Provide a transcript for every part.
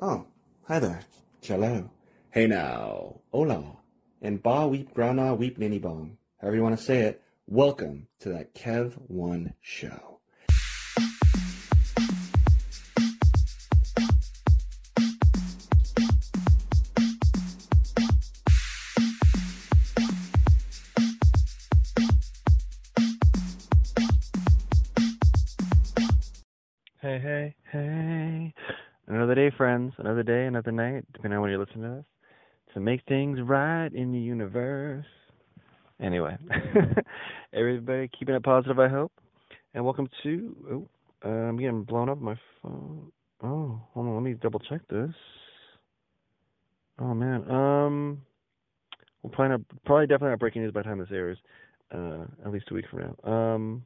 Oh, hi there. Cello. Hey now. Hola. And ba weep grana weep ninny bong. However you want to say it. Welcome to that Kev One show. Another day, another night, depending on when you're listening to this. To make things right in the universe. Anyway, everybody keeping it positive, I hope. And welcome to. Oh, uh, I'm getting blown up my phone. Oh, hold on. Let me double check this. Oh, man. Um, we'll probably, not, probably definitely not breaking news by the time this airs. Uh, at least a week from now. Um,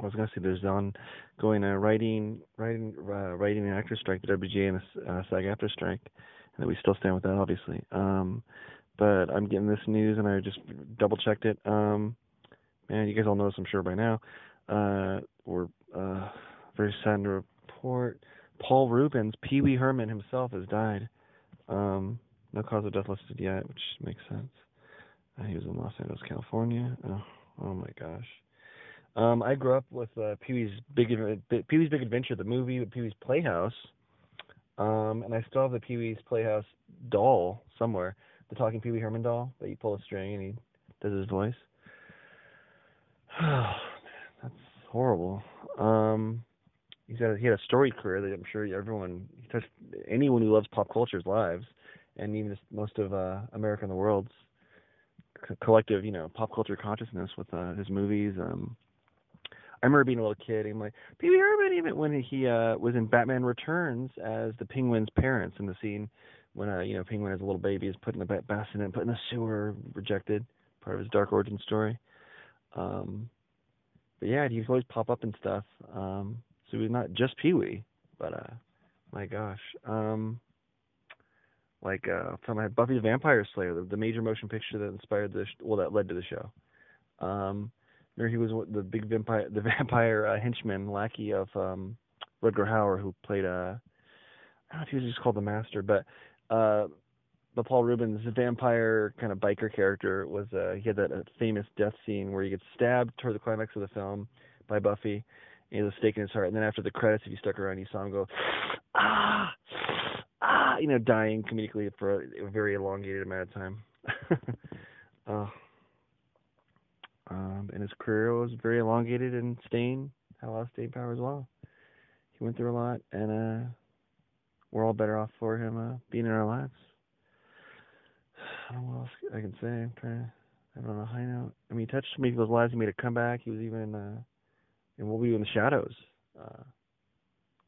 I was gonna say there's ongoing uh, writing, writing, uh, writing and actor strike, the WGA and the uh, SAG-AFTRA strike, and we still stand with that, obviously. Um, but I'm getting this news, and I just double checked it. Um, man, you guys all know this, I'm sure by now. Uh, we're uh, very sad to report Paul Reubens, Pee Wee Herman himself, has died. Um, no cause of death listed yet, which makes sense. Uh, he was in Los Angeles, California. Oh, oh my gosh. Um, I grew up with uh, Pee Wee's Big Pee Wee's Big Adventure, the movie, Pee Wee's Playhouse, um, and I still have the Pee Wee's Playhouse doll somewhere, the talking Pee Wee Herman doll that you pull a string and he does his voice. Oh man, that's horrible. Um, he's had he had a storied career that I'm sure everyone he touched anyone who loves pop culture's lives, and even most of uh, America and the world's co- collective, you know, pop culture consciousness with uh, his movies. Um, I remember being a little kid. I'm like Pee Wee Herman, even when he uh, was in Batman Returns as the Penguin's parents in the scene when uh, you know Penguin as a little baby is put in the ba- bassinet put in the sewer, rejected, part of his dark origin story. Um, but yeah, he'd always pop up and stuff. Um, so he was not just Pee Wee, but uh, my gosh, um, like uh, from Buffy the Vampire Slayer, the, the major motion picture that inspired the sh- well that led to the show. Um, Remember he was the big vampire, the vampire uh, henchman lackey of um, Rutger Hauer, who played uh, I don't know if he was just called the Master, but uh, the Paul Reubens vampire kind of biker character was uh, he had that uh, famous death scene where he gets stabbed toward the climax of the film by Buffy, and he a stake in his heart, and then after the credits, if you stuck around, you saw him go ah ah, you know, dying comedically for a, a very elongated amount of time. uh, um, and his career was very elongated and staying had a lot of staying power as well. He went through a lot, and uh, we're all better off for him uh, being in our lives. I don't know what else I can say. I'm trying to. I don't know high note. I mean, he touched many people's lives. He made a comeback. He was even uh, in We'll Be in the Shadows, uh,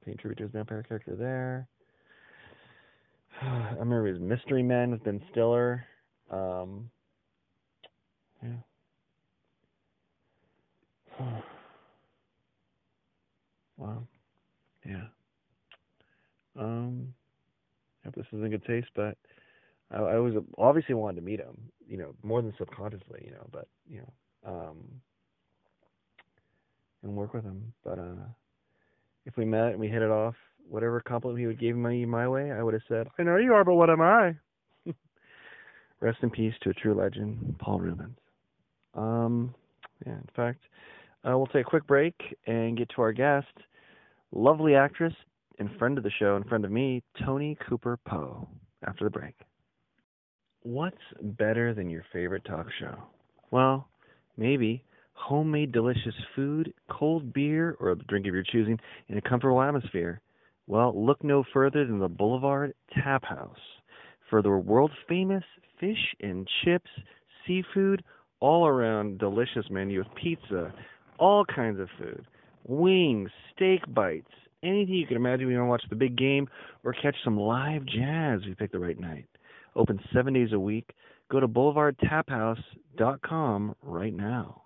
paying tribute to his vampire character there. I remember his Mystery Men with Ben Stiller. Um, yeah. wow. Yeah. Um, I hope this is in good taste, but I, I was obviously wanted to meet him, you know, more than subconsciously, you know, but you know, um, and work with him. But uh, if we met and we hit it off, whatever compliment he would give me my way, I would have said, "I know you are, but what am I?" Rest in peace to a true legend, Paul Reubens. Um, yeah, in fact, uh, we'll take a quick break and get to our guest, lovely actress and friend of the show and friend of me, Toni Cooper Poe, after the break. What's better than your favorite talk show? Well, maybe homemade delicious food, cold beer, or a drink of your choosing in a comfortable atmosphere. Well, look no further than the Boulevard Tap House for the world famous fish and chips, seafood, all around delicious menu of pizza, all kinds of food, wings, steak bites, anything you can imagine you want to watch the big game or catch some live jazz if you pick the right night. Open seven days a week. Go to boulevardtaphouse.com right now.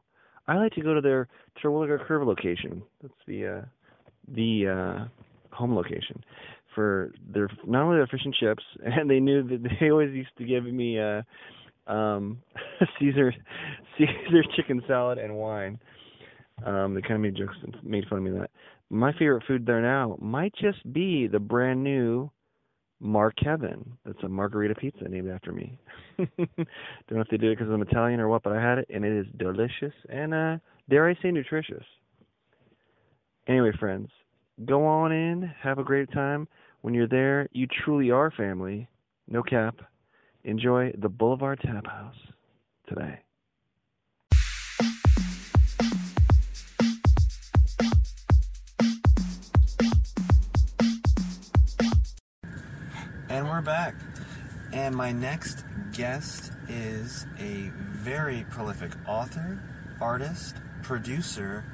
I like to go to their Terwilliger Curve location. That's the uh, the uh, home location for their not only their fish and chips, and they knew that they always used to give me uh, um, Caesar Caesar chicken salad and wine. Um, they kind of made jokes and made fun of me that. My favorite food there now might just be the brand new Mark Kevin. That's a margarita pizza named after me. Don't know if they did it because I'm Italian or what, but I had it and it is delicious and uh, dare I say nutritious. Anyway, friends, go on in, have a great time. When you're there, you truly are family. No cap. Enjoy the Boulevard Tap House today. We're back. And my next guest is a very prolific author, artist, producer,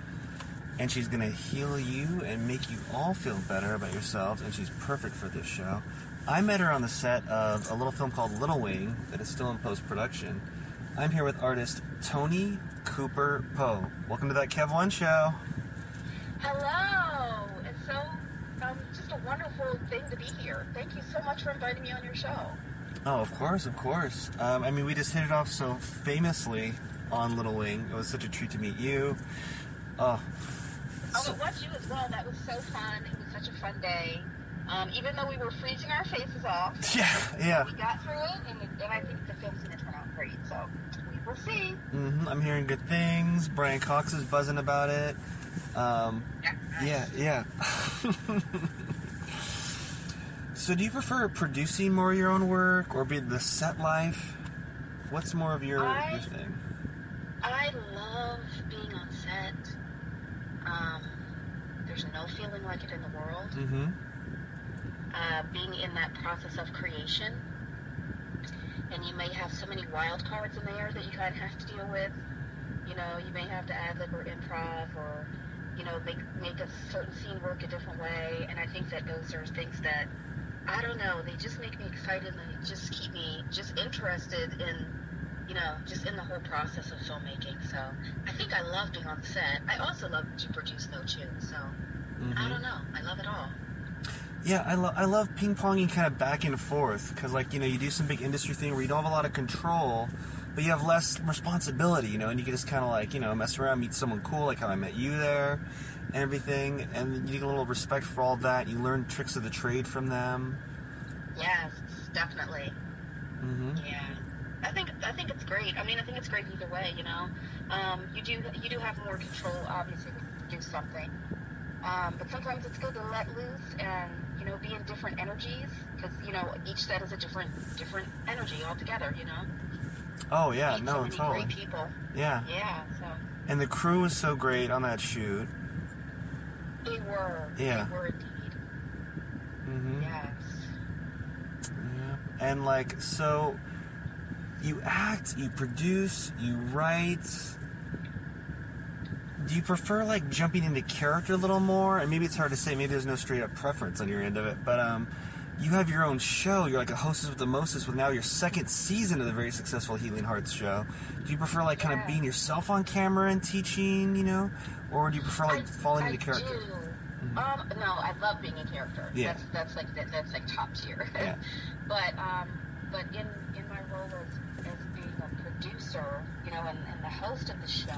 and she's going to heal you and make you all feel better about yourselves, and she's perfect for this show. I met her on the set of a little film called Little Wing that is still in post production. I'm here with artist Toni Cooper Poe. Welcome to that Kev One show. Hello. It's so um, just a wonderful thing to be here. Thank you so much for inviting me on your show. Oh, of course, of course. Um, I mean, we just hit it off so famously on Little Wing. It was such a treat to meet you. Oh, Oh, it was you as well. That was so fun. It was such a fun day. Um, even though we were freezing our faces off, yeah, yeah. we got through it, and, and I think the film's going to turn out great. So we will see. hmm I'm hearing good things. Brian Cox is buzzing about it. Um, yeah, yeah. so, do you prefer producing more of your own work or be the set life? What's more of your, I- your thing? I love being on set. Um, there's no feeling like it in the world. Mm-hmm. uh, being in that process of creation. And you may have so many wild cards in there that you kind of have to deal with. You know, you may have to ad lib or improv or, you know, make make a certain scene work a different way. And I think that those are things that I don't know. They just make me excited and they just keep me just interested in, you know, just in the whole process of filmmaking. So I think I love being on set. I also love to produce though too. So I mm-hmm. don't know. I love it all. Yeah, I, lo- I love ping ponging kind of back and forth because, like, you know, you do some big industry thing where you don't have a lot of control, but you have less responsibility, you know, and you can just kind of like, you know, mess around, meet someone cool, like how I met you there, and everything, and you get a little respect for all that. You learn tricks of the trade from them. Yes, definitely. Mm-hmm. Yeah, I think I think it's great. I mean, I think it's great either way. You know, um, you do you do have more control, obviously, to do something. Um, but sometimes it's good to let loose and you know be in different energies because you know each set is a different different energy altogether. You know. Oh yeah, no, so totally. great people. Yeah, Yeah, so and the crew was so great on that shoot. They were. Yeah. They were indeed. hmm Yes. Yeah. And like, so you act, you produce, you write. Do you prefer like jumping into character a little more? And maybe it's hard to say. Maybe there's no straight up preference on your end of it. But um, you have your own show. You're like a hostess with the mostest with now your second season of the very successful Healing Hearts show. Do you prefer like kind of being yourself on camera and teaching, you know, or do you prefer like I- falling I into character? Do. Um, no, I love being a character. Yeah. That's that's like that, that's like top tier. Yeah. but um, but in in my role as, as being a producer, you know, and, and the host of the show,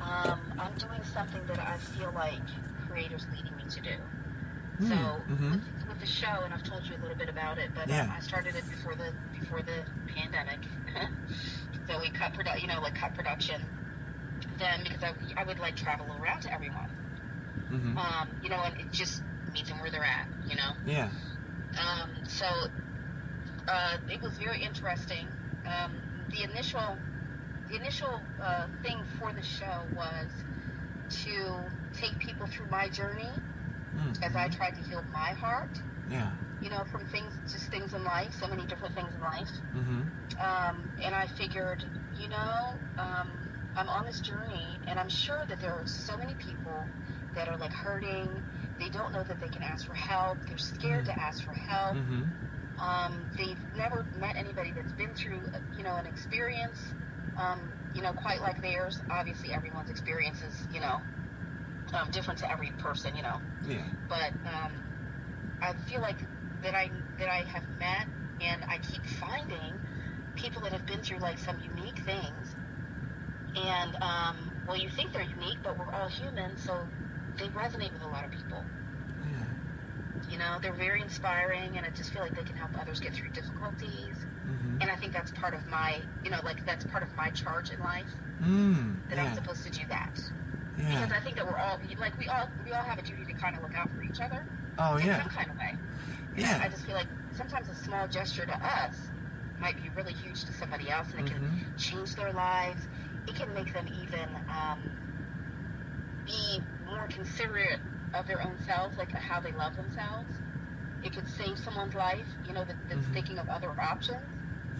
um, I'm doing something that I feel like creators leading me to do. So mhm. with, with the show, and I've told you a little bit about it, but Yeah. um, I started it before the before the pandemic. so we cut produ- you know, like cut production. Then because I, I would like travel around to everyone, hmm um, you know, and it just meet them where they're at, you know. Yeah. Um, so uh, it was very interesting. Um, the initial the initial uh, thing for the show was to take people through my journey Mm. as I tried to heal my heart. Yeah. You know, from things, just things in life, so many different things in life. Mm-hmm. Um, and I figured, you know, um, I'm on this journey, and I'm sure that there are so many people that are like hurting. They don't know that they can ask for help. They're scared to ask for help. hmm Um, they've never met anybody that's been through, uh, you know, an experience, um, you know, quite like theirs. Obviously, everyone's experience is, you know, um, different to every person, you know. Yeah. But um, I feel like that I that I have met, and I keep finding people that have been through like some unique things. And um, well, you think they're unique, but we're all human, so they resonate with a lot of people. Yeah. You know, they're very inspiring, and I just feel like they can help others get through difficulties. Mm-hmm. And I think that's part of my, you know, like that's part of my charge in life Mm. that I'm supposed to do that. Yeah. Because I think that we're all like we all we all have a duty to kind of look out for each other Oh yeah. in yeah. some kind of way. Yeah. I, I just feel like sometimes a small gesture to us might be really huge to somebody else, and it Mhm. can change their lives. It can make them even um, be more considerate of their own selves, like how they love themselves. It could save someone's life, you know, that, that's Mhm. thinking of other options.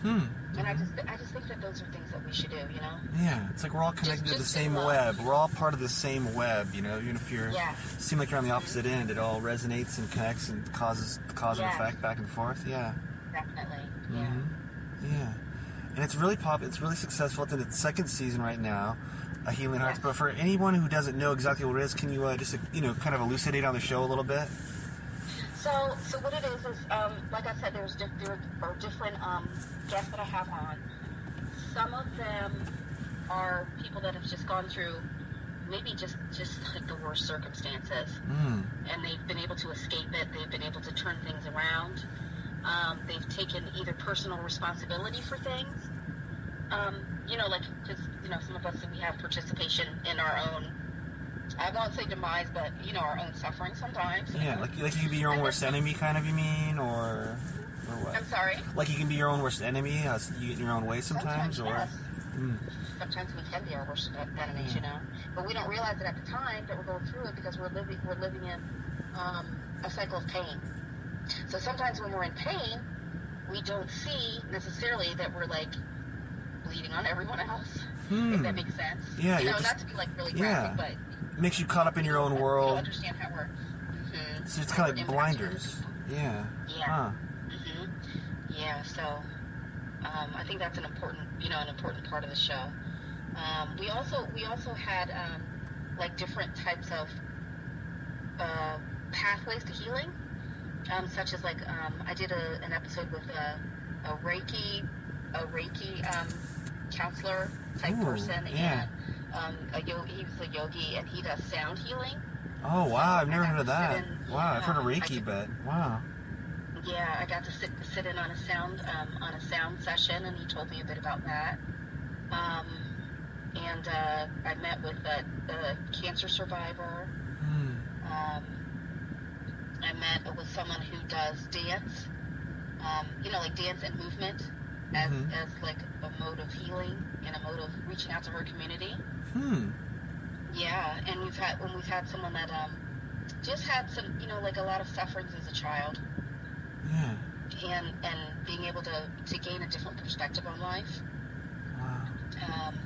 Hmm. And I just, I just think that those are things that we should do, you know. Yeah, it's like we're all connected to the same web. We're all part of the same web, you know. Even if you're Yeah. seem like you're on the opposite end, it all resonates and connects and causes cause and Yeah. effect back and forth. Yeah. Definitely. Yeah. Mhm. Yeah. And it's really pop. It's really successful. It's in its second season right now. A Healing Hearts. But for anyone who doesn't know exactly what it is, can you uh, just uh, you know kind of elucidate on the show a little bit? So, so what it is is, um, like I said, there's diff- there are different um, guests that I have on. Some of them are people that have just gone through maybe just just like the worst circumstances, Mm. and they've been able to escape it. They've been able to turn things around. Um, they've taken either personal responsibility for things. Um, you know, like because you know some of us we have participation in our own. I won't say demise, but you know our own suffering sometimes. Yeah, like like you can be your own worst enemy, kind of. You mean, or or what? I'm sorry. Like you can be your own worst enemy. Uh, you get in your own way sometimes, or yes. Mm. sometimes we can be our worst en- enemies, you know. But we don't realize it at the time that we're going through it because we're living we're living in um, a cycle of pain. So sometimes when we're in pain, we don't see necessarily that we're like bleeding on everyone else. Hmm. If that makes sense. Yeah, You know, just- not to be like really yeah. graphic, but makes you caught up in your own don't world. understand how we're. Mm-hmm, So it's kind of like blinders. Yeah. Yeah. Huh. hmm Yeah, so um, I think that's an important, you know, an important part of the show. Um, we also we also had um, like different types of uh, pathways to healing, um, such as like um, I did a, an episode with a, a Reiki a Reiki um, counselor type Ooh, person, yeah. and um, a yo- he was a yogi, and he does sound healing. Oh wow, I've never heard of that. In- Wow, I've heard of Reiki, could- but wow. Yeah, I got to sit sit in on a sound um, on a sound session, and he told me a bit about that. Um, and uh, I met with a, a cancer survivor. Hmm. Um, I met with someone who does dance. Um, you know, like dance and movement as Mhm. as like a mode of healing and a mode of reaching out to her community. Hmm. Yeah, and we've had when we've had someone that um, just had some, you know, like a lot of sufferings as a child. Yeah. and and being able to, to gain a different perspective on life. Wow. Um,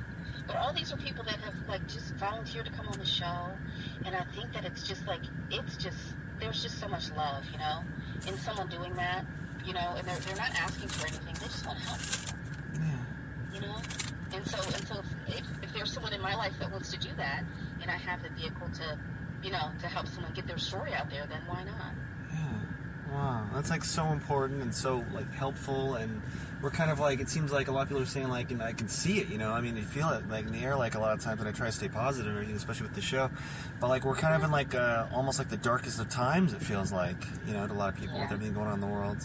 but all these are people that have like just volunteered to come on the show, and I think that it's just like it's just there's just so much love, you know, in someone doing that, you know, and they're they're not asking for anything; they just want to help people, Yeah. you know. And so and so if, if, there's someone in my life that wants to do that, and I have the vehicle to, you know, to help someone get their story out there, then why not? Yeah. Wow. That's like so important and so like helpful and we're kind of like it seems like a lot of people are saying like and I can see it, you know. I mean, you feel it like in the air like a lot of times when I try to stay positive and everything, especially with the show. But like we're kind of in like uh, almost like the darkest of times. It feels like you know to a lot of people with everything going on in the world.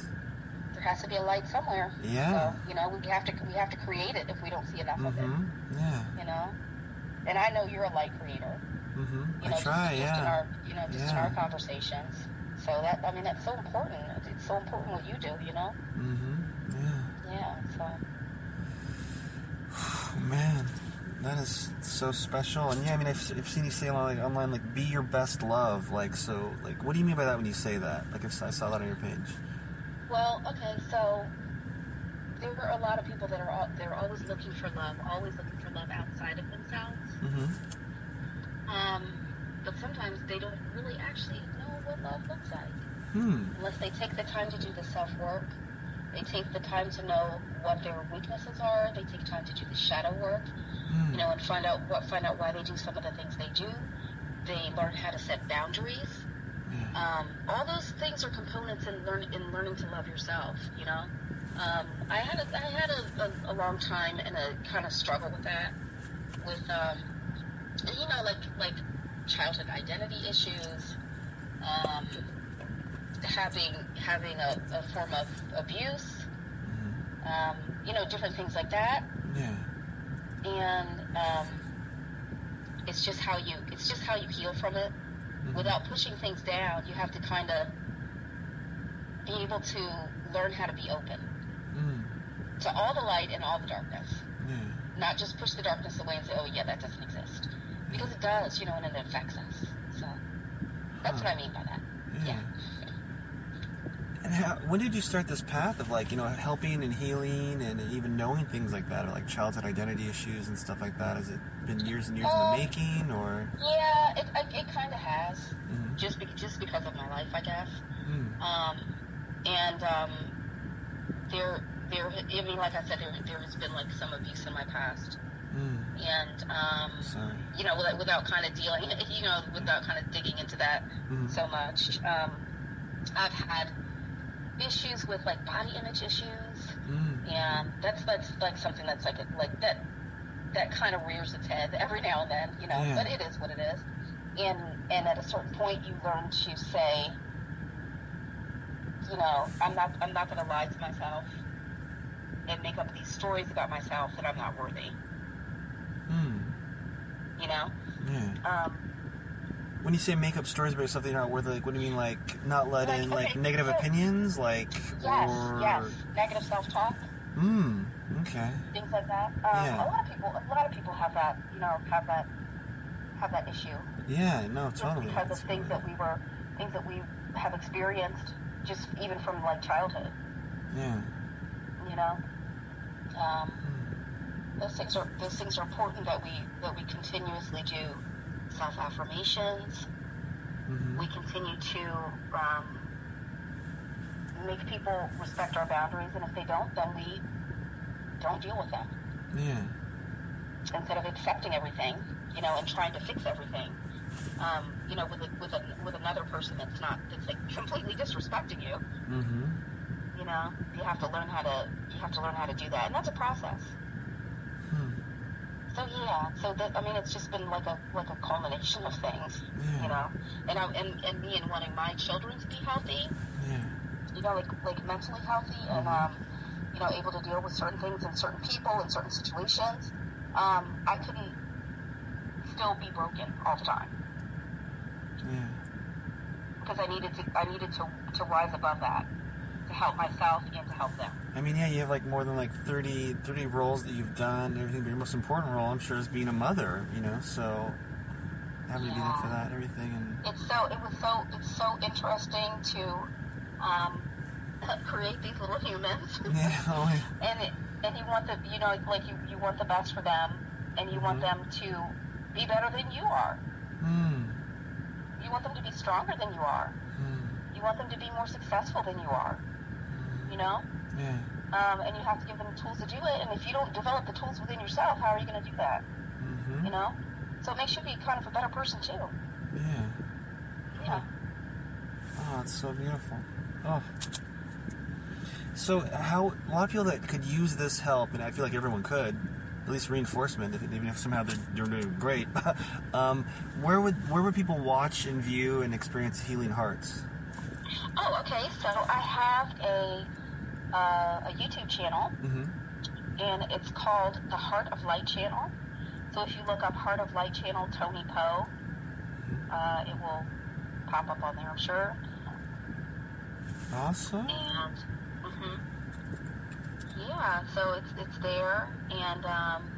There has to be a light somewhere. Yeah. So, you know, we have to we have to create it if we don't see enough of it. Mm-hmm. Yeah. You know. And I know you're a light creator. Mm-hmm. You know, I try. just, just in Yeah. our you know just in our conversations. So that I mean that's so important. It's so important what you do. You know. Mm-hmm. Yeah. Yeah. So. Oh, man, that is so special. And yeah, I mean, I've, I've seen you say like online, like "be your best love." Like, so, like, what do you mean by that when you say that? Like, if I saw that on your page. Well, okay, so there are a lot of people that are all, they're always looking for love, always looking for love outside of themselves. Mm-hmm. Um, but sometimes they don't really actually know what love looks like. Hmm. unless they take the time to do the self work. They take the time to know what their weaknesses are. They take time to do the shadow work, Hmm. you know, and find out what find out why they do some of the things they do. They learn how to set boundaries. Um, all those things are components in learn in learning to love yourself. You know, um, I had a, I had a, a, a long time and a kind of struggle with that, with um, you know, like like childhood identity issues. Um, having having a, a form of abuse, um, you know, different things like that, Yeah. and um, it's just how you it's just how you heal from it without pushing things down. You have to kind of be able to learn how to be open Mm. to all the light and all the darkness. Yeah. not just push the darkness away and say, "Oh yeah, that doesn't exist," because it does, you know, and it affects us. So that's Huh. what I mean by that. Yeah. And how, when did you start this path of like you know helping and healing and even knowing things like that, or like childhood identity issues and stuff like that? Has it been years and years in Um, the making, or? Yeah, it it, it kind of has, Mhm. just be, just because of my life, I guess. Mm. Um, and um, there there I mean, like I said, there there has been like some abuse in my past, Mm. and um, Sorry. you know, without, without kind of dealing, you know, without kind of digging into that Mhm. so much. Um, I've had issues with like body image issues, Mm. and that's that's like something that's like a, like that that kind of rears its head every now and then, you know. Yeah. But it is what it is, and and at a certain point, you learn to say, you know, I'm not I'm not going to lie to myself and make up these stories about myself that I'm not worthy, Mm. you know. Yeah. Um, When you say make up stories about yourself that you're not worthy, like what do you mean? Like not let Like, in like okay, negative so- opinions, like yes, or yes, negative self-talk. Mm. Okay. things like that. Um, Yeah. A lot of people, a lot of people have that, you know, have that, have that issue Yeah. No. totally. just because of things really- that we were, things that we have experienced, just even from like childhood. Yeah. You know, um, Mm. those things are those things are important that we that we continuously do self affirmations. Mhm. We continue to um, make people respect our boundaries, and if they don't, then we don't deal with them. Yeah. instead of accepting everything, you know, and trying to fix everything, um, you know, with a, with a, with another person that's not that's like completely disrespecting you, Mm-hmm. you know, you have to learn how to you have to learn how to do that, and that's a process. So yeah, so that I mean, it's just been like a like a culmination of things, Yeah. you know, and I and, and me and wanting my children to be healthy, Yeah. you know, like like mentally healthy and um, you know, able to deal with certain things and certain people and certain situations. Um, I couldn't still be broken all the time. Yeah. because I needed to I needed to, to rise above that to help myself and to help them. I mean, yeah, you have like more than like 30, 30 roles that you've done, and everything. But your most important role, I'm sure, is being a mother. You know, so having to be there for that, and everything, and It's so it was so it's so interesting to um, create these little humans, yeah, oh, and it, and you want the you know like you, you want the best for them, and you want Mhm. them to be better than you are. hmm, You want them to be stronger than you are. hmm, You want them to be more successful than you are. You know, yeah, um, and you have to give them the tools to do it. And if you don't develop the tools within yourself, how are you going to do that? hmm You know, so it makes you be kind of a better person too. yeah. Yeah. Oh, it's so beautiful. Oh. So, how a lot of people that could use this help, and I feel like everyone could, at least reinforcement, if, even if somehow they're, they're doing great. um, where would where would people watch and view and experience Healing Hearts? Oh, okay. So I have a uh, a YouTube channel, Mm-hmm. and it's called the Heart of Light channel. So if you look up Heart of Light channel Toni Poe, uh, it will pop up on there, I'm sure. Awesome. And hmm yeah, so it's it's there, and um,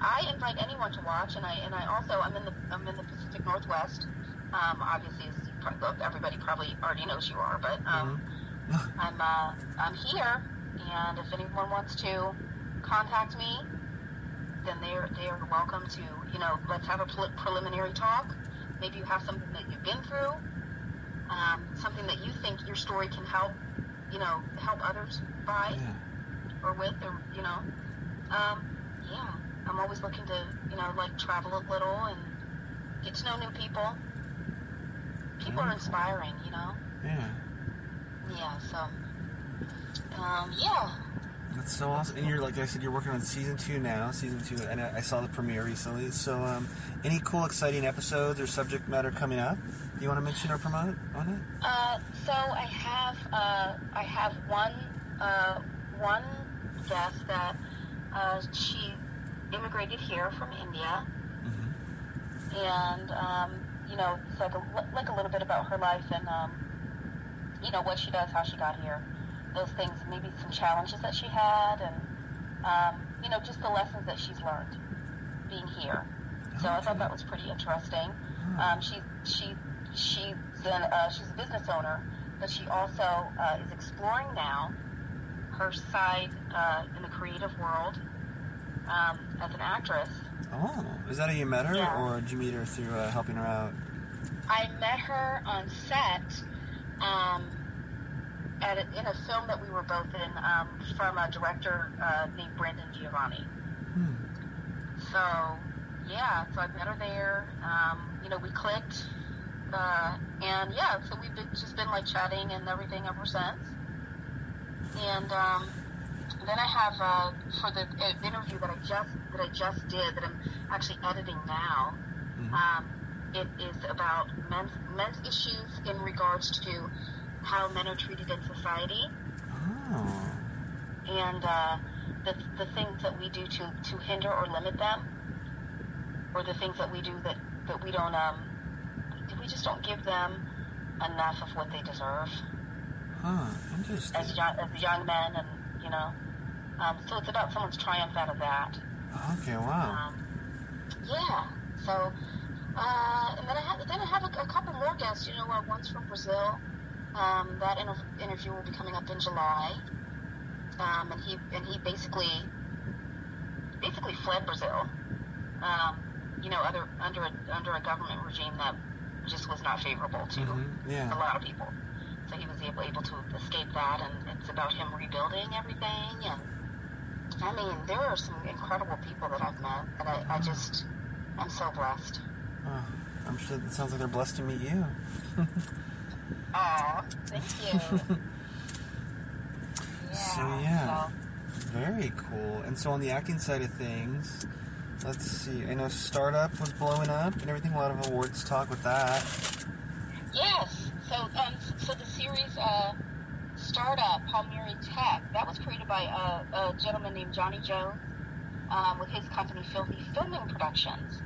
I invite anyone to watch. And I and I also I'm in the I'm in the Pacific Northwest. Um, obviously, you prob- everybody probably already knows you are, but um, I'm uh, I'm here, and if anyone wants to contact me, then they're they are welcome to. You know, let's have a pre- preliminary talk. Maybe you have something that you've been through, um, something that you think your story can help. You know, help others by Yeah. or with, or you know, um, yeah. I'm always looking to you know like travel a little and get to know new people. People are inspiring, you know. Yeah. Yeah, so um, yeah. That's so awesome. And you're like I said, you're working on season two now. Season two, and I I saw the premiere recently. So, um, any cool, exciting episodes or subject matter coming up? You want to mention or promote on it? Uh, so I have uh, I have one uh, one guest that uh, she immigrated here from India, Mm-hmm. and um, you know it's like a like a little bit about her life and um, you know what she does, how she got here, those things, maybe some challenges that she had, and um, you know just the lessons that she's learned being here. So I thought that was pretty interesting. Um, she she she's an, uh, she's a business owner, but she also uh, is exploring now her side uh, in the creative world um, as an actress. Oh, is that how you met her, Yeah. or did you meet her through uh, helping her out? I met her on set um, at a, in a film that we were both in um, from a director uh, named Brandon Giovanni. Hmm. So yeah, so I met her there. Um, you know, we clicked, uh, and yeah, so we've been, just been like chatting and everything ever since. And um, then I have uh, for the uh, interview that I just that I just did that I'm actually editing now. Mhm. Um, it is about men's men's issues in regards to how men are treated in society Oh. and uh, the, the things that we do to, to hinder or limit them, or the things that we do that, that we don't, um, we just don't give them enough of what they deserve Huh. Interesting. as young, as young men, and you know, um, so it's about someone's triumph out of that. Okay. Wow. Um, yeah. So, uh, and then I have then I have a, a couple more guests. You know, uh, one's from Brazil. Um, that inter- interview will be coming up in July. Um, and he and he basically basically fled Brazil. Um, you know, other under a, under a government regime that just was not favorable to Mhm. a lot of people. So he was able, able to escape that, and it's about him rebuilding everything. And I mean, there are some incredible people that I've met, and I, I just, I'm so blessed. Oh, I'm sure it sounds like they're blessed to meet you. Aw, thank you. So, yeah. Very cool. And so on the acting side of things, let's see. I know Startup was blowing up and everything. A lot of awards talk with that. Yes. So, um, so the series, uh, Startup Palmieri Tech, that was created by a, a gentleman named Johnny Jones um, with his company Filthy Filming Productions.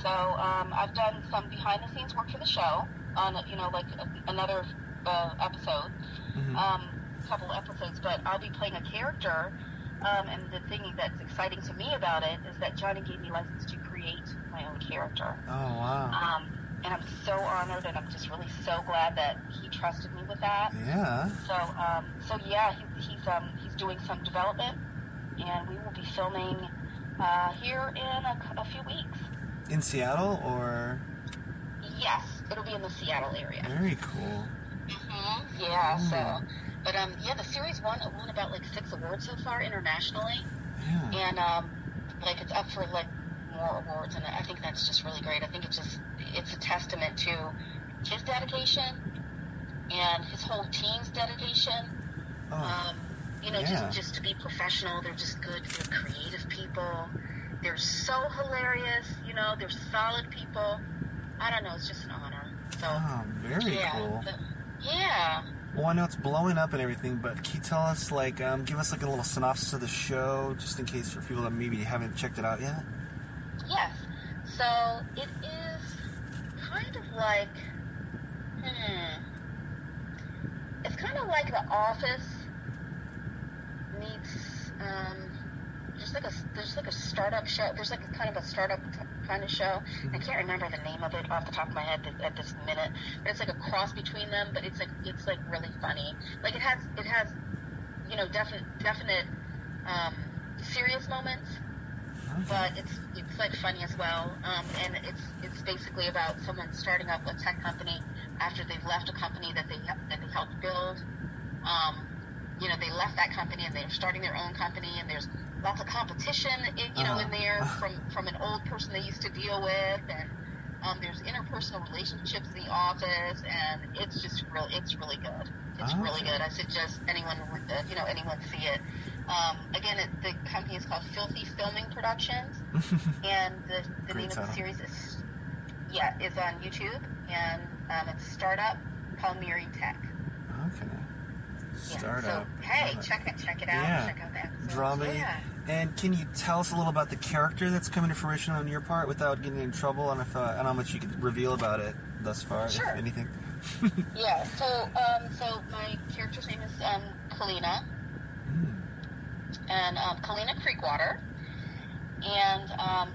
So um, I've done some behind-the-scenes work for the show on, you know, like a, another uh, episode, Mhm. um, couple episodes, but I'll be playing a character. Um, and the thing that's exciting to me about it is that Johnny gave me license to create my own character. Oh wow. Um, and I'm so honored, and I'm just really so glad that he trusted me with that. Yeah. So, um, so yeah, he's he's um, he's doing some development, and we will be filming uh, here in a, a few weeks. In Seattle or Yes, it'll be in the Seattle area. very cool. hmm Yeah. So, but um, yeah, the series won won about like six awards so far internationally, Yeah. and um, like it's up for like more awards, and I think that's just really great. I think it's just it's a testament to his dedication and his whole team's dedication. Oh. Um, you know, Yeah. just just to be professional. They're just good. They're creative people. They're so hilarious. You know, they're solid people. I don't know. It's just an honor. So Oh, very yeah, cool. but- yeah. Well, I know it's blowing up and everything, but can you tell us, like, um, give us like a little synopsis of the show, just in case for people that maybe haven't checked it out yet? Yes. So it is kind of like, hmm, it's kind of like The Office meets, um, just like a there's like a startup show. There's like a kind of a startup kind of show. I can't remember the name of it off the top of my head at this minute, but it's like a cross between them. But it's like it's like really funny. Like it has it has, you know, definite definite um, serious moments but it's it's like funny as well. Um, and it's it's basically about someone starting up a tech company after they've left a company that they that they helped build. Um, you know, they left that company and they're starting their own company, and there's lots of competition, in, you know, in there from from an old person they used to deal with, and um, there's interpersonal relationships in the office, and it's just real. It's really good. It's really good. I suggest anyone, uh, you know, anyone see it. Um, again, it, the company is called Filthy Filming Productions, and the, the name of the series is yeah is on YouTube, and um, it's Startup Palmieri Tech. Okay. Yeah. Startup. So hey, check it check it out. Yeah. Check out episodes. Drama. Yeah. And can you tell us a little about the character that's coming to fruition on your part without getting in trouble? And if uh, I how much you could reveal about it thus far, Sure. if anything. Yeah. So um, so my character's name is um, Kalina. And um, Kalina Creekwater, and um,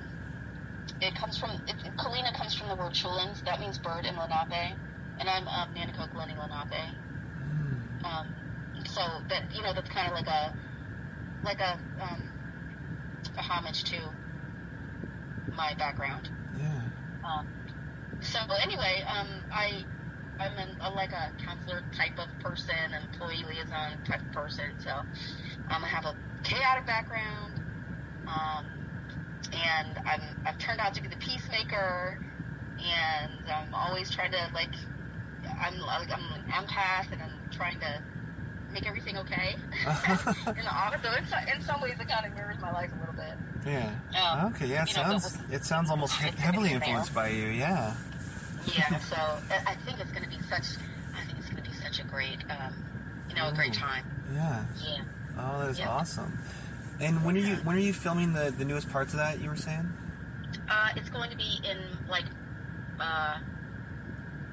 it comes from it, Kalina comes from the word chulins, that means bird in Lenape, and I'm um, Nanticoke Lenni Lenape. Mm. Um, so that you know that's kind of like a like a um, a homage to my background. Yeah. Um, so anyway, um, I I'm an, a, like a counselor type of person, employee liaison type of person. So um, I have a chaotic background, um, and I'm I've turned out to be the peacemaker, and I'm always trying to like I'm like I'm an empath, and I'm trying to make everything okay. in the office, so in, so- in some ways, it kind of mirrors my life a little bit. Yeah. Um, okay. Yeah. It you know, sounds. It sounds almost he- heavily there. influenced by you. Yeah. yeah, so I I think it's going to be such. I think it's going to be such a great, um, you know, a great time. Yeah. Yeah. Oh, that is awesome. And when are you when are you filming the the newest parts of that? You were saying. Uh, it's going to be in like uh,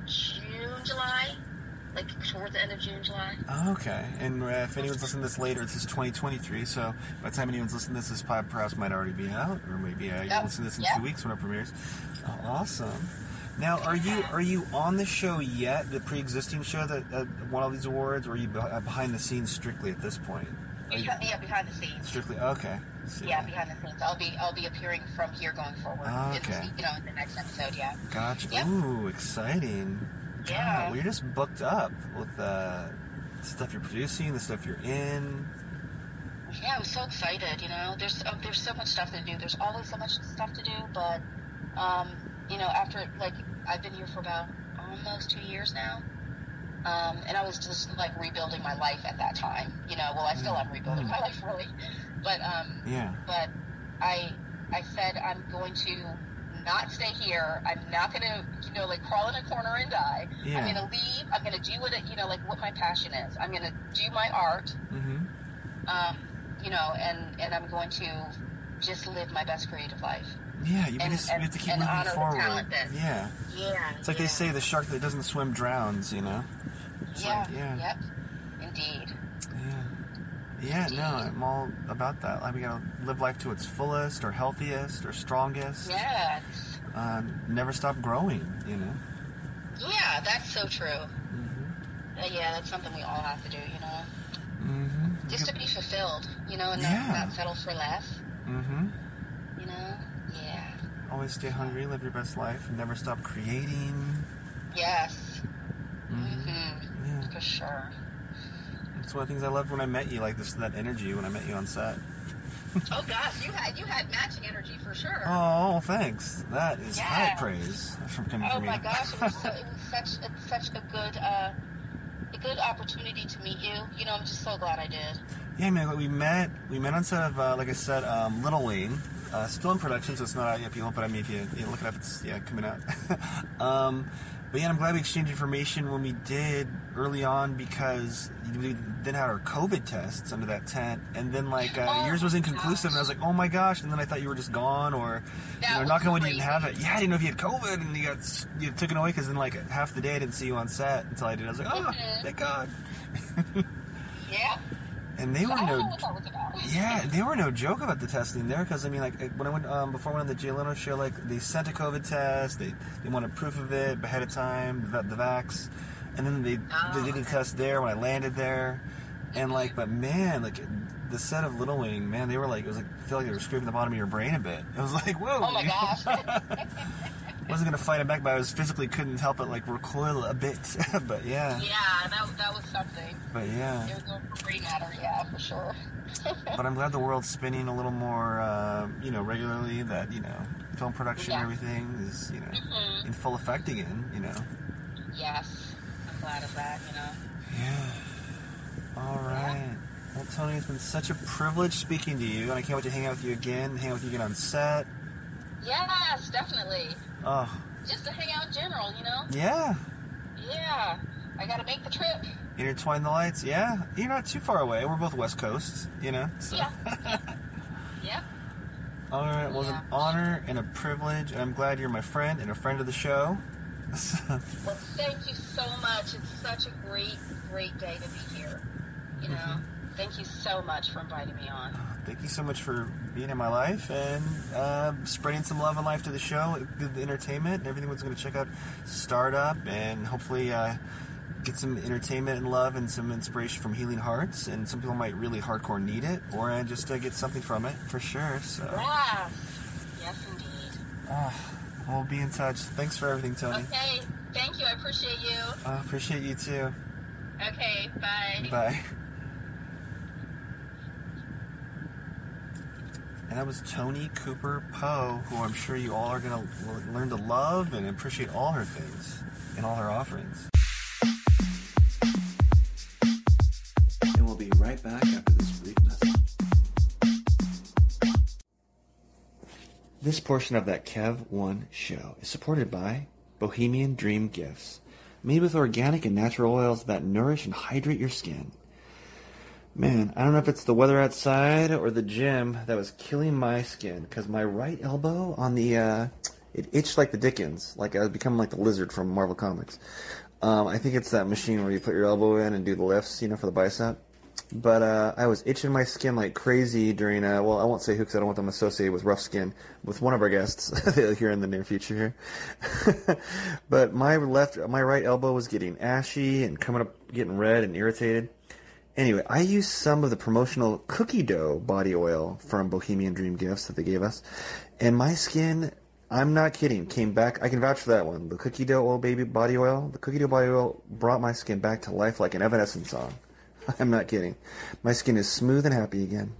June, July, like towards the end of June, July. Oh, okay. And uh, if anyone's listening to this later, this is 2023. So by the time anyone's listening to this, this pod perhaps might already be out, or maybe uh, you'll Yep. listen to this in Yep. two weeks when it premieres. Oh, awesome. Now, are you are you on the show yet? The pre-existing show that uh, won all these awards, or are you uh, behind the scenes strictly at this point? Yeah, behind the scenes. strictly okay. Yeah, behind the scenes. I'll be I'll be appearing from here going forward. Ah, In okay. you know, in the next episode. Yeah. Gotcha. Yep. Ooh, exciting. Yeah. well, you're just booked up with uh, the stuff you're producing, the stuff you're in. Yeah, I'm so excited. You know, there's uh, there's so much stuff to do. There's always so much stuff to do, but um, you know, after like I've been here for about almost two years now, um, and I was just like rebuilding my life at that time. You know, well, I still am rebuilding Mm. my life really, but um, Yeah. but I I said I'm going to not stay here. I'm not going to you know like crawl in a corner and die. Yeah. I'm going to leave. I'm going to do what it, you know like what my passion is. I'm going to do my art Mm-hmm. um, you know, and and I'm going to just live my best creative life. Yeah, you And- just and- you have to keep moving forward. yeah. Yeah, It's like they say, the shark that doesn't swim drowns. You know. It's Yeah, like, yeah. yep, indeed. Yeah. Yeah, no, I'm all about that. Like, we gotta live life to its fullest, or healthiest, or strongest. Yeah, Um, never stop growing, you know. yeah, that's so true. Mm-hmm. Uh, yeah, that's something we all have to do, you know, Mm-hmm. just to be fulfilled, you know, and Yeah. not, not settle for less, Mm-hmm. you know. Yeah. Always stay hungry, live your best life, and never stop creating. Yes. Mm-hmm. hmm Yeah, For sure. it's one of the things I loved when I met you. Like this, that energy when I met you on set. Oh gosh, you had you had matching energy for sure. Oh, thanks. That is high praise from coming Oh from you. my gosh, it was, so, it was such it's such a good uh, a good opportunity to meet you. You know, I'm just so glad I did. Yeah, man. We met. We met on set of, uh, like I said, um, Little Wing. Uh, still in production, so it's not out yet, people. But I mean, if you, you look it up, it's yeah coming out. um, but yeah, I'm glad we exchanged information when we did early on because we then had our COVID tests under that tent, and then like uh, Oh yours was inconclusive, and I was like, oh my gosh, and then I thought you were just gone, or you That know, was knock on you didn't have it. Yeah, I didn't know if you had COVID, and you got you took it away because then like half the day I didn't see you on set until I did. I was like, oh, Mhm. thank God. Yeah. And they were no know what that was about. yeah, they were no joke about the testing there because I mean, like when I went um, before I went on the Jay Leno show, like they sent a COVID test, they they wanted proof of it ahead of time, the, the vax, and then they Oh, they did the test there when I landed there, and like, but man, like the set of Little Wing, man, they were like it was like I feel like they were scraping the bottom of your brain a bit. It was like whoa. Oh my gosh. wasn't gonna fight it back, but I was physically couldn't help it like recoil a bit. but yeah, yeah, that that was something. but yeah. It was a brain matter, yeah, for sure. but I'm glad the world's spinning a little more, uh, you know, regularly. That you know, film production, Yeah. and everything is you know Mhm. in full effect again. You know. Yes, I'm glad of that. You know. Yeah. All right. Well, Toni, it's been such a privilege speaking to you, and I can't wait to hang out with you again, hang out with you again on set. Yes, definitely. Oh, Just to hang out in general, you know? yeah. Yeah. I gotta make the trip. Intertwine the lights, yeah. You're not too far away. We're both West Coast, you know. So. Yeah. Yep. All right, well, it's an Yeah. honor and a privilege, and I'm glad you're my friend and a friend of the show. Well, thank you so much. It's such a great, great day to be here. You know? Mm-hmm. Thank you so much for inviting me on. Thank you so much for being in my life and uh, spreading some love and life to the show, the, entertainment, and everything. everyone's going to check out Startup and hopefully uh, get some entertainment and love and some inspiration from Healing Hearts. And some people might really hardcore need it, or uh, just uh, get something from it for sure. So Yes. Yes, indeed. we'll be in touch. Thanks for everything, Toni. Okay. Thank you. I appreciate you. I appreciate you too. Okay. Bye. Bye. And that was Toni Cooper Poe, who I'm sure you all are going to learn to love and appreciate all her things and all her offerings. And we'll be right back after this brief message. This portion of that Kev One show is supported by Bohemian Dream Gifts, made with organic and natural oils that nourish and hydrate your skin. Man, I don't know if it's the weather outside or the gym that was killing my skin because my right elbow on the uh, it itched like the Dickens, like I was becoming like the lizard from Marvel Comics. Um, I think it's that machine where you put your elbow in and do the lifts, you know, for the bicep. But uh, I was itching my skin like crazy during. Uh, well, I won't say who because I don't want them associated with rough skin. With one of our guests here in the near future here. but my left, my right elbow was getting ashy and coming up, getting red and irritated. Anyway, I used some of the promotional cookie dough body oil from Bohemian Dream Gifts that they gave us, and my skin, I'm not kidding, came back. I can vouch for that one. The cookie dough oil baby body oil, the cookie dough body oil brought my skin back to life like an Evanescence song. I'm not kidding. My skin is smooth and happy again.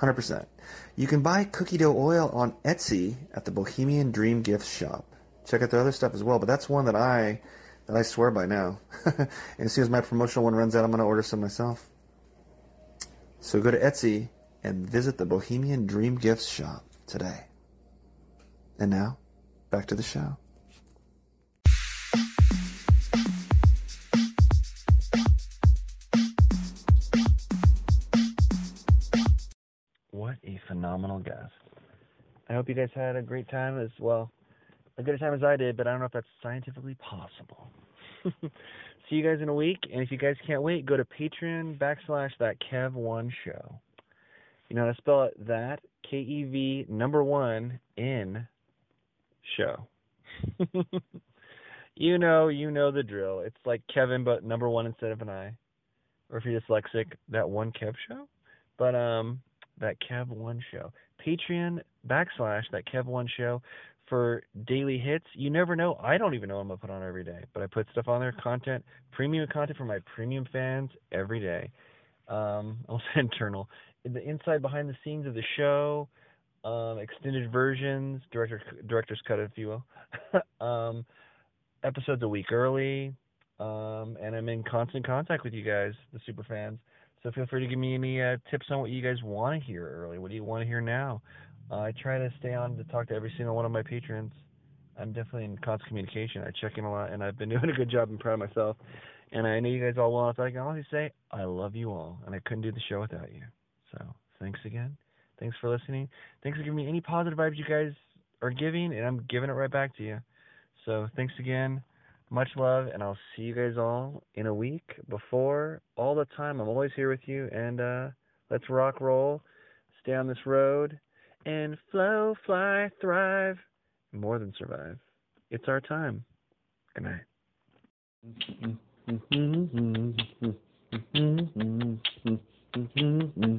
100%. You can buy cookie dough oil on Etsy at the Bohemian Dream Gifts shop. Check out their other stuff as well, but that's one that I that I swear by now. and as soon as my promotional one runs out, I'm going to order some myself. So go to Etsy and visit the Bohemian Dream Gifts shop today. And now, back to the show. What a phenomenal guest. I hope you guys had a great time as well. A good time as I did, but I don't know if that's scientifically possible. See you guys in a week, and if you guys can't wait, go to Patreon backslash that Kev One Show. You know how to spell it? That K E V number one in show. you know, you know the drill. It's like Kevin, but number one instead of an I. Or if you're dyslexic, that one Kev show. But um, that Kev One Show. Patreon backslash that Kev One Show for daily hits. You never know. I don't even know I'm gonna put on every day, but I put stuff on there, content, premium content for my premium fans every day. Um, also internal, the inside behind the scenes of the show, um, extended versions, director director's cut, if you will. um, episodes a week early, um, and I'm in constant contact with you guys, the super fans. So feel free to give me any uh, tips on what you guys want to hear early. What do you want to hear now? Uh, I try to stay on to talk to every single one of my patrons. I'm definitely in constant communication. I check in a lot, and I've been doing a good job. I'm proud of myself. And I know you guys all well enough. I can always say I love you all, and I couldn't do the show without you. So thanks again. Thanks for listening. Thanks for giving me any positive vibes you guys are giving, and I'm giving it right back to you. So thanks again. Much love, and I'll see you guys all in a week. Before all the time, I'm always here with you, and uh, let's rock, roll, stay on this road, and flow, fly, thrive, more than survive. It's our time. Good night. Mm-hmm. Mm-hmm. Mm-hmm.